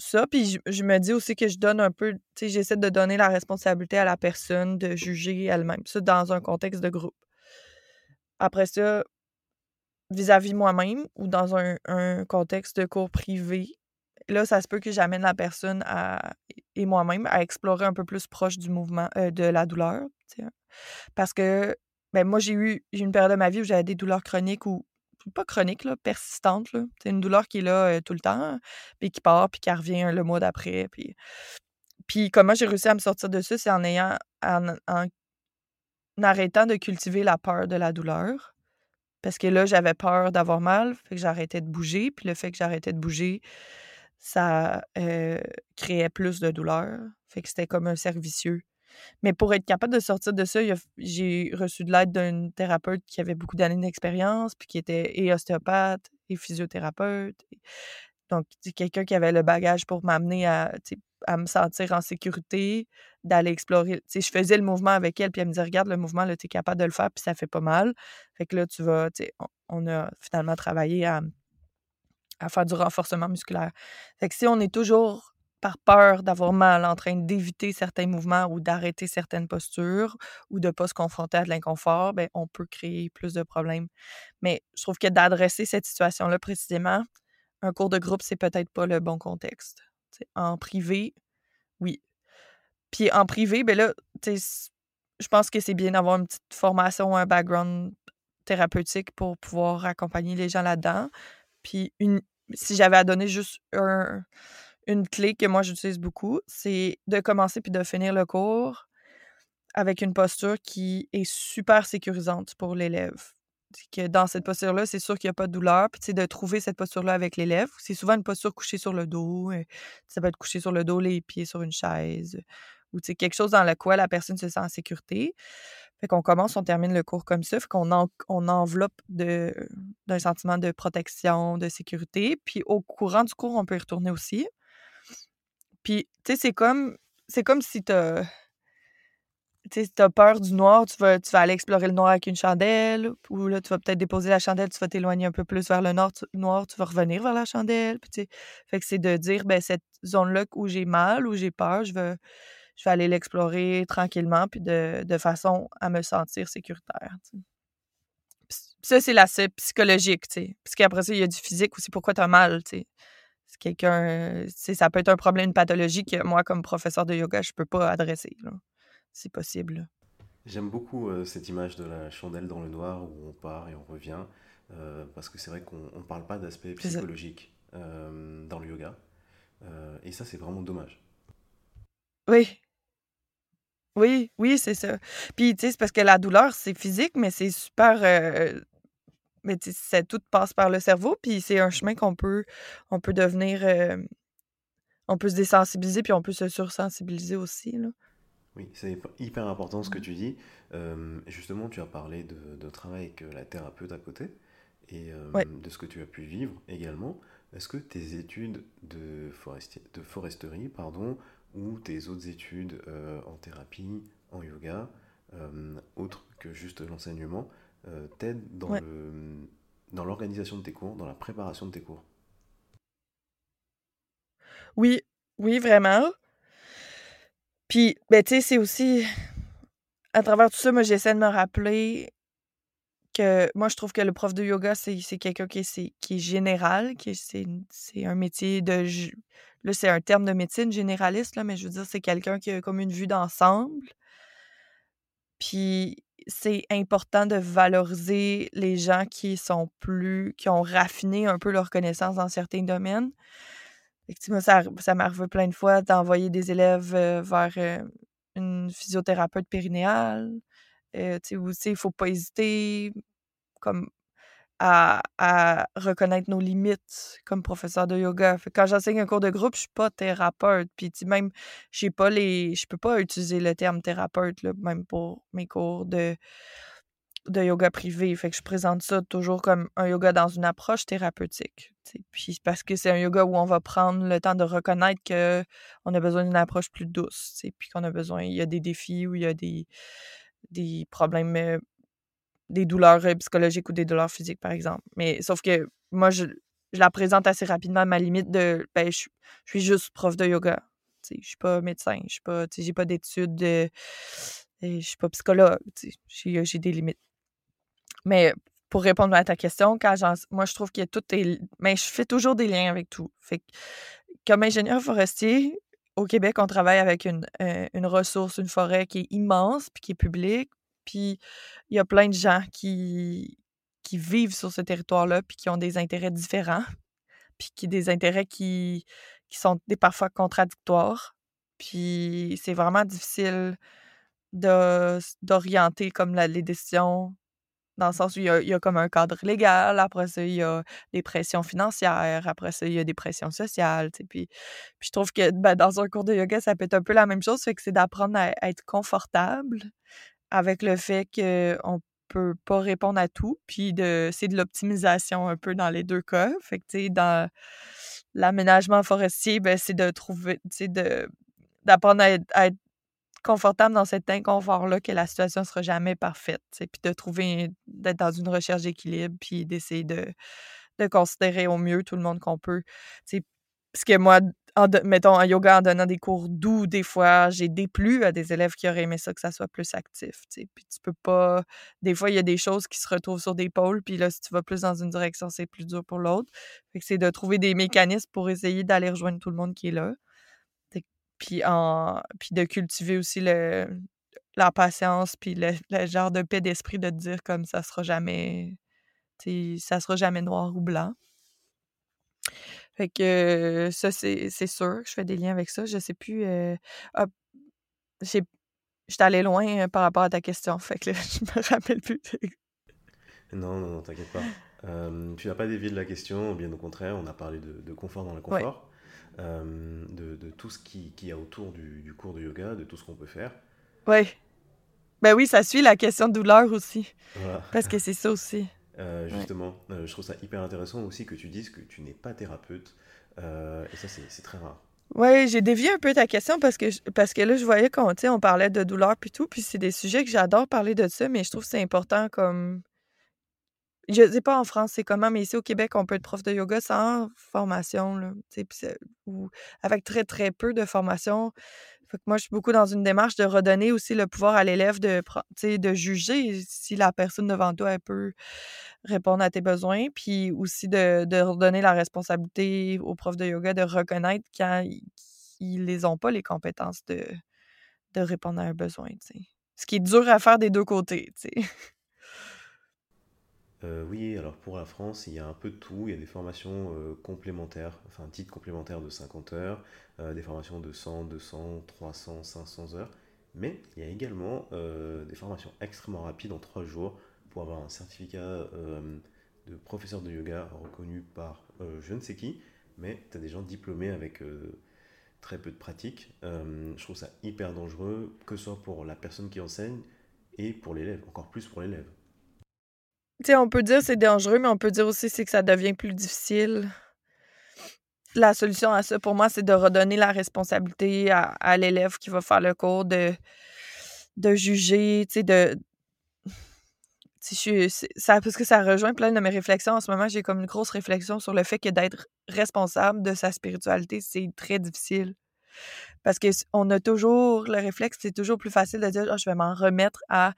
ça, puis je, me dis aussi que je donne un peu, tu sais, j'essaie de donner la responsabilité à la personne de juger elle-même, ça dans un contexte de groupe. Après ça, vis-à-vis moi-même ou dans un, contexte de cours privé, là, ça se peut que j'amène la personne à, et moi-même à explorer un peu plus proche du mouvement, euh, de la douleur. Parce que ben, moi, j'ai eu une période de ma vie où j'avais des douleurs chroniques ou pas chroniques, là, persistantes. C'est une douleur qui est là tout le temps, puis qui part, puis qui revient le mois d'après. Puis... puis comment j'ai réussi à me sortir de ça, c'est en ayant en, arrêtant de cultiver la peur de la douleur. Parce que là, j'avais peur d'avoir mal, fait que j'arrêtais de bouger. Puis le fait que j'arrêtais de bouger, ça créait plus de douleur. Fait que c'était comme un servicieux. Mais pour être capable de sortir de ça, j'ai reçu de l'aide d'un thérapeute qui avait beaucoup d'années d'expérience, puis qui était et ostéopathe et physiothérapeute. Donc, quelqu'un qui avait le bagage pour m'amener à, à me sentir en sécurité, d'aller explorer. je faisais le mouvement avec elle, puis elle me disait Regarde, le mouvement, tu es capable de le faire, puis ça fait pas mal. Fait que là, tu vas, on, on a finalement travaillé à, à faire du renforcement musculaire. Fait que si on est toujours par peur d'avoir mal, en train d'éviter certains mouvements ou d'arrêter certaines postures ou de ne pas se confronter à de l'inconfort, ben, on peut créer plus de problèmes. Mais je trouve que d'adresser cette situation-là précisément, un cours de groupe, c'est peut-être pas le bon contexte. en privé, oui. Puis en privé, ben là, je pense que c'est bien d'avoir une petite formation, un background thérapeutique pour pouvoir accompagner les gens là-dedans. Puis si j'avais à donner juste un, une clé que moi j'utilise beaucoup, c'est de commencer puis de finir le cours avec une posture qui est super sécurisante pour l'élève. Que dans cette posture-là, c'est sûr qu'il n'y a pas de douleur. Puis, de trouver cette posture-là avec l'élève. C'est souvent une posture couchée sur le dos. Euh, ça peut être couché sur le dos, les pieds sur une chaise ou quelque chose dans le quoi la personne se sent en sécurité. Fait qu'on commence, on termine le cours comme ça, fait qu'on on enveloppe d'un sentiment de protection, de sécurité. Puis au courant du cours, on peut y retourner aussi. Puis, tu sais, c'est comme, c'est comme si tu tu as peur du noir, tu vas, tu vas aller explorer le noir avec une chandelle, ou là, tu vas peut-être déposer la chandelle, tu vas t'éloigner un peu plus vers le nord, noir, tu vas revenir vers la chandelle. Puis, fait que c'est de dire, ben, cette zone-là où j'ai mal, où j'ai peur, je vais, je vais aller l'explorer tranquillement, puis de, de, façon à me sentir sécuritaire. ça, c'est l'aspect psychologique, tu sais. Parce qu'après ça, il y a du physique aussi. Pourquoi tu as mal, tu sais. Quelqu'un... Ça peut être un problème, une pathologie que moi, comme professeur de yoga, je peux pas adresser. C'est possible. J'aime beaucoup euh, cette image de la chandelle dans le noir où on part et on revient. Euh, parce que c'est vrai qu'on ne parle pas d'aspect psychologique euh, dans le yoga. et ça, c'est vraiment dommage. Oui, oui, oui, c'est ça. Puis, tu sais, c'est parce que la douleur, c'est physique, mais c'est super. Euh, mais sais, tout passe par le cerveau, puis c'est un chemin qu'on peut, on peut devenir. Euh, on peut se désensibiliser, puis on peut se sursensibiliser aussi, là. Oui, c'est hyper important ce que tu dis. justement, tu as parlé de, de travail avec la thérapeute à côté et de ce que tu as pu vivre également. Est-ce que tes études de, de foresterie pardon, ou tes autres études euh, en thérapie, en yoga, euh, autres que juste l'enseignement, euh, t'aident dans le dans l'organisation de tes cours, dans la préparation de tes cours Oui, oui, vraiment. Puis, ben, tu sais, c'est aussi, à travers tout ça, moi, j'essaie de me rappeler que moi, je trouve que le prof de yoga, c'est quelqu'un qui est, qui est général, qui c'est un métier de Là, c'est un terme de médecine généraliste, là, mais je veux dire, c'est quelqu'un qui a comme une vue d'ensemble. Puis c'est important de valoriser les gens qui sont plus, qui ont raffiné un peu leur connaissance dans certains domaines. Effectivement, ça, ça m'arrive plein de fois d'envoyer des élèves vers une physiothérapeute périnéale. Euh, tu sais, il faut pas hésiter. Comme à, reconnaître nos limites comme professeur de yoga. quand j'enseigne un cours de groupe, je suis pas thérapeute. Puis même, je pas les. Je peux pas utiliser le terme thérapeute, là, même pour mes cours de, de yoga privé. Fait que je présente ça toujours comme un yoga dans une approche thérapeutique. Puis parce que c'est un yoga où on va prendre le temps de reconnaître qu'on a besoin d'une approche plus douce. Puis qu'on a besoin. Il y a des défis où il y a des, des problèmes euh, des douleurs euh, psychologiques ou des douleurs physiques, par exemple. Mais sauf que moi, je, la présente assez rapidement à ma limite de ben, je, suis juste prof de yoga. Je suis pas médecin, je suis pas, d'études, de, je suis pas psychologue, j'ai des limites. Mais pour répondre à ta question, quand moi je trouve que tout est. Mais je fais toujours des liens avec tout. Fait comme ingénieur forestier, au Québec, on travaille avec une, euh, une ressource, une forêt qui est immense puis qui est publique. Puis il y a plein de gens qui, qui vivent sur ce territoire-là, puis qui ont des intérêts différents, puis qui des intérêts qui, qui sont des, parfois contradictoires. Puis c'est vraiment difficile d'orienter comme les décisions dans le sens où il y, a, comme un cadre légal, après ça, il y a des pressions financières, après ça, il y a des pressions sociales, puis, puis je trouve que ben, dans un cours de yoga, ça peut être un peu la même chose, fait que c'est d'apprendre à, être confortable avec le fait qu'on peut pas répondre à tout, puis de c'est de l'optimisation un peu dans les deux cas. Fait que, tu sais, dans l'aménagement forestier, ben, c'est de trouver, tu de, d'apprendre à être, confortable dans cet inconfort-là que la situation sera jamais parfaite, puis de trouver, d'être dans une recherche d'équilibre, puis d'essayer de, de considérer au mieux tout le monde qu'on peut. Tu parce que moi, en mettons, en yoga, en donnant des cours doux, des fois, j'ai déplu à des élèves qui auraient aimé ça que ça soit plus actif. Puis tu peux pas. Des fois, il y a des choses qui se retrouvent sur des pôles, puis là, si tu vas plus dans une direction, c'est plus dur pour l'autre. Fait que c'est de trouver des mécanismes pour essayer d'aller rejoindre tout le monde qui est là. Puis, en, puis de cultiver aussi le, la patience, puis le, genre de paix d'esprit de te dire comme ça sera jamais. Ça sera jamais noir ou blanc. Fait que ça, c'est sûr. Je fais des liens avec ça. Je sais plus. Euh, ah, J'étais allée loin par rapport à ta question. Fait que je me rappelle plus. non, non, non, t'inquiète pas. tu n'as pas dévié de la question, bien au contraire, on a parlé de, confort dans le confort. de, de, tout ce qu'il qui y a autour du, du, cours de yoga, de tout ce qu'on peut faire. Oui. Ben oui, ça suit la question de douleur aussi. Parce que c'est ça aussi. Justement, je trouve ça hyper intéressant aussi que tu dises que tu n'es pas thérapeute. et ça, c'est très rare. Oui, j'ai dévié un peu ta question parce que, parce que là, je voyais qu'on on parlait de douleur puis tout, puis c'est des sujets que j'adore parler de ça, mais je trouve que c'est important comme. Je sais pas en France c'est comment, mais ici au Québec, on peut être prof de yoga sans formation, là, ou avec très, très peu de formation. Fait que moi, je suis beaucoup dans une démarche de redonner aussi le pouvoir à l'élève de, de juger si la personne devant toi, elle peut répondre à tes besoins, puis aussi de, redonner la responsabilité aux profs de yoga de reconnaître quand ils les ont pas les compétences de, de répondre à un besoin. Ce qui est dur à faire des deux côtés. Euh, oui, alors pour la France, il y a un peu de tout. Il y a des formations euh, complémentaires, enfin titres complémentaires de 50 heures, euh, des formations de 100, 200, 300, 500 heures. Mais il y a également des formations extrêmement rapides en 3 jours pour avoir un certificat de professeur de yoga reconnu par je ne sais qui, mais tu as des gens diplômés avec très peu de pratique. je trouve ça hyper dangereux, que ce soit pour la personne qui enseigne et pour l'élève, encore plus pour l'élève sais, on peut dire c'est dangereux, mais on peut dire aussi que ça devient plus difficile. La solution à ça, pour moi, c'est de redonner la responsabilité à, l'élève qui va faire le cours de, de juger, tu de. Je, ça, parce que ça rejoint plein de mes réflexions. En ce moment, j'ai comme une grosse réflexion sur le fait que d'être responsable de sa spiritualité, c'est très difficile. Parce qu'on a toujours le réflexe, c'est toujours plus facile de dire oh, je vais m'en remettre à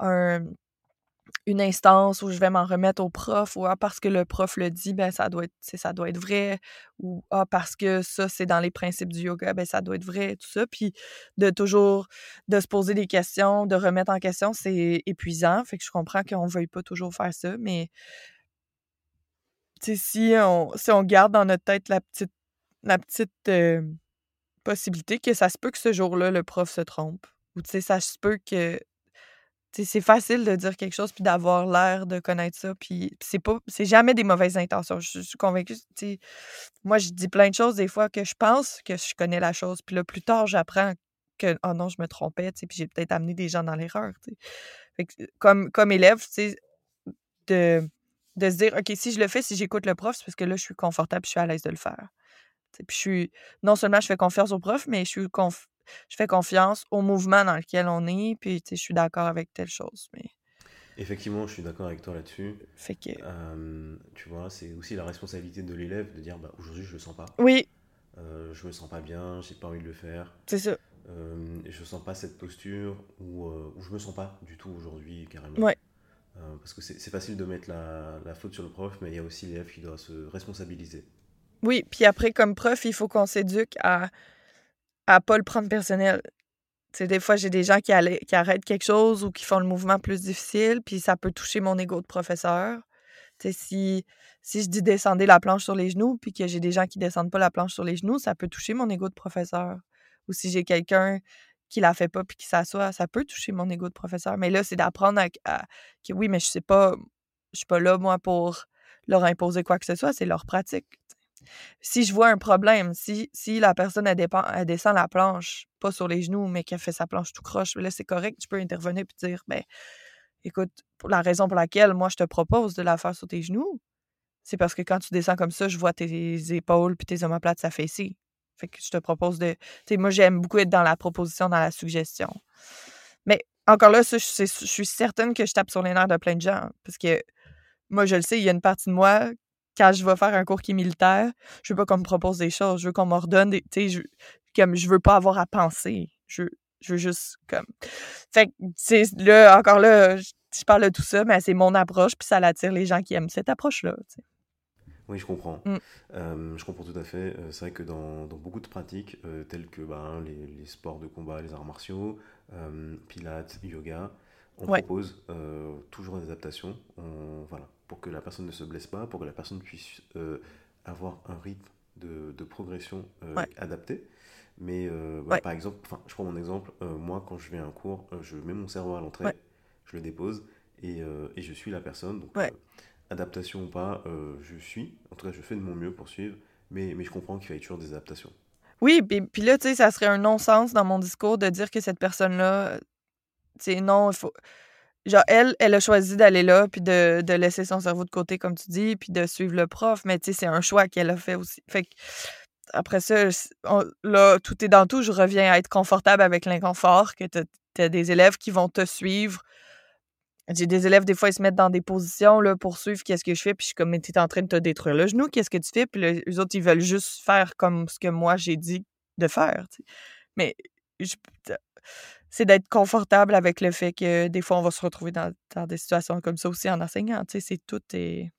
un, une instance où je vais m'en remettre au prof ou ah, parce que le prof le dit, ben ça doit être ça doit être vrai ou ah parce que ça c'est dans les principes du yoga, ben ça doit être vrai tout ça. Puis de toujours de se poser des questions, de remettre en question, c'est épuisant, fait que je comprends qu'on veuille pas toujours faire ça mais si on si on garde dans notre tête la petite la petite euh, possibilité que ça se peut que ce jour-là le prof se trompe ou ça se peut que c'est facile de dire quelque chose puis d'avoir l'air de connaître ça puis c'est pas c'est jamais des mauvaises intentions. Je, suis convaincue moi je dis plein de choses des fois que je pense que je connais la chose puis là plus tard j'apprends que oh non je me trompais puis j'ai peut-être amené des gens dans l'erreur comme comme élève de de se dire ok si je le fais si j'écoute le prof c'est parce que là je suis confortable je suis à l'aise de le faire puis je suis non seulement je fais confiance au prof mais je suis conf je fais confiance au mouvement dans lequel on est, puis je suis d'accord avec telle chose. Mais... Effectivement, je suis d'accord avec toi là-dessus. Fait que... tu vois, c'est aussi la responsabilité de l'élève de dire bah, aujourd'hui je le sens pas. Oui. Euh, je me sens pas bien, j'ai pas envie de le faire. C'est ça. Euh, je sens pas cette posture où, où je me sens pas du tout aujourd'hui carrément. Ouais. Parce que c'est facile de mettre la, la, faute sur le prof, mais il y a aussi l'élève qui doit se responsabiliser. Oui, puis après, comme prof, il faut qu'on s'éduque à à pas le prendre personnel. sais, des fois, j'ai des gens qui, arrêtent quelque chose ou qui font le mouvement plus difficile, puis ça peut toucher mon ego de professeur. si, si je dis descendez la planche sur les genoux, puis que j'ai des gens qui descendent pas la planche sur les genoux, ça peut toucher mon ego de professeur. Ou si j'ai quelqu'un qui la fait pas puis qui s'assoit, ça peut toucher mon ego de professeur. Mais là, c'est d'apprendre à, que oui, mais je sais pas, je suis pas là, moi, pour leur imposer quoi que ce soit, c'est leur pratique si je vois un problème, si, si la personne, elle, descend la planche, pas sur les genoux, mais qu'elle fait sa planche tout croche, là, c'est correct, tu peux intervenir et dire, ben, écoute, la raison pour laquelle moi, je te propose de la faire sur tes genoux, c'est parce que quand tu descends comme ça, je vois tes épaules puis tes omoplates s'affaisser. Fait que je te propose de. Tu sais, moi, j'aime beaucoup être dans la proposition, dans la suggestion. Mais encore là, je, je, suis certaine que je tape sur les nerfs de plein de gens. Parce que moi, je le sais, il y a une partie de moi quand je vais faire un cours qui est militaire, je veux pas qu'on me propose des choses, je veux qu'on m'ordonne des. Tu sais, je, comme je veux pas avoir à penser. Je, je veux juste comme. Fait que, là, encore là, je, parle de tout ça, mais c'est mon approche, puis ça attire les gens qui aiment cette approche-là. Oui, je comprends. Mmh. je comprends tout à fait. Euh, c'est vrai que dans, dans, beaucoup de pratiques, euh, telles que ben, les, les, sports de combat, les arts martiaux, pilates, yoga, on propose euh, toujours des adaptations. voilà pour que la personne ne se blesse pas, pour que la personne puisse euh, avoir un rythme de, de progression euh, adapté. Mais euh, bah, par exemple, je prends mon exemple, moi quand je vais à un cours, je mets mon cerveau à l'entrée, je le dépose et, et, je suis la personne. Donc, adaptation ou pas, je suis, en tout cas je fais de mon mieux pour suivre Mais, mais je comprends qu'il y toujours des adaptations. Oui, puis, puis là, tu sais, ça serait un non-sens dans mon discours de dire que cette personne-là, tu sais, non, il faut. Genre, elle, elle a choisi d'aller là, puis de, laisser son cerveau de côté, comme tu dis, puis de suivre le prof, mais tu sais, c'est un choix qu'elle a fait aussi. Fait que, après ça, là, tout est dans tout, je reviens à être confortable avec l'inconfort, que tu as des élèves qui vont te suivre j'ai des élèves, des fois, ils se mettent dans des positions là, pour suivre qu'est-ce que je fais, puis je suis comme, mais t'es en train de te détruire le genou, qu'est-ce que tu fais? Puis les autres, ils veulent juste faire comme ce que moi, j'ai dit de faire. Mais c'est d'être confortable avec le fait que des fois, on va se retrouver dans, des situations comme ça aussi en enseignant. C'est tout et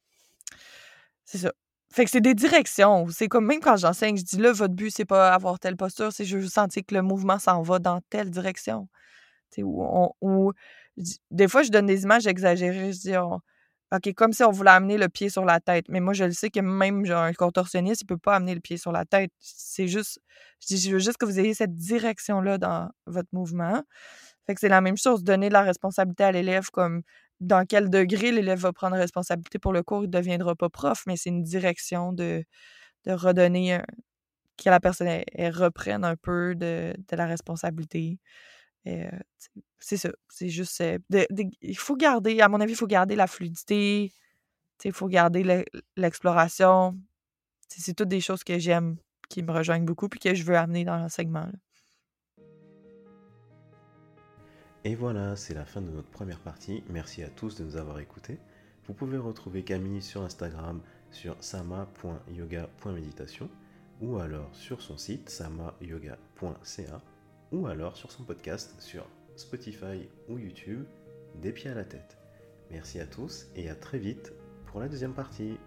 C'est ça. Fait que c'est des directions. C'est comme même quand j'enseigne, je dis là, votre but, c'est pas avoir telle posture, c'est juste sentir que le mouvement s'en va dans telle direction. Où, on, des fois, je donne des images exagérées. OK, comme si on voulait amener le pied sur la tête. Mais moi, je le sais que même genre, un contorsionniste, il peut pas amener le pied sur la tête. C'est juste, je veux juste que vous ayez cette direction-là dans votre mouvement. Fait que c'est la même chose, donner de la responsabilité à l'élève, comme dans quel degré l'élève va prendre responsabilité pour le cours, il ne deviendra pas prof, mais c'est une direction de, redonner, que la personne reprenne un peu de la responsabilité c'est ça. C'est juste. il faut garder, à mon avis, il faut garder la fluidité. Il faut garder l'exploration. C'est toutes des choses que j'aime, qui me rejoignent beaucoup, puis que je veux amener dans l'enseignement. Et voilà, c'est la fin de notre première partie. Merci à tous de nous avoir écoutés. Vous pouvez retrouver Camille sur Instagram sur sama.yoga.méditation ou alors sur son site samayoga.ca ou alors sur son podcast sur Spotify ou YouTube, des pieds à la tête. Merci à tous et à très vite pour la deuxième partie.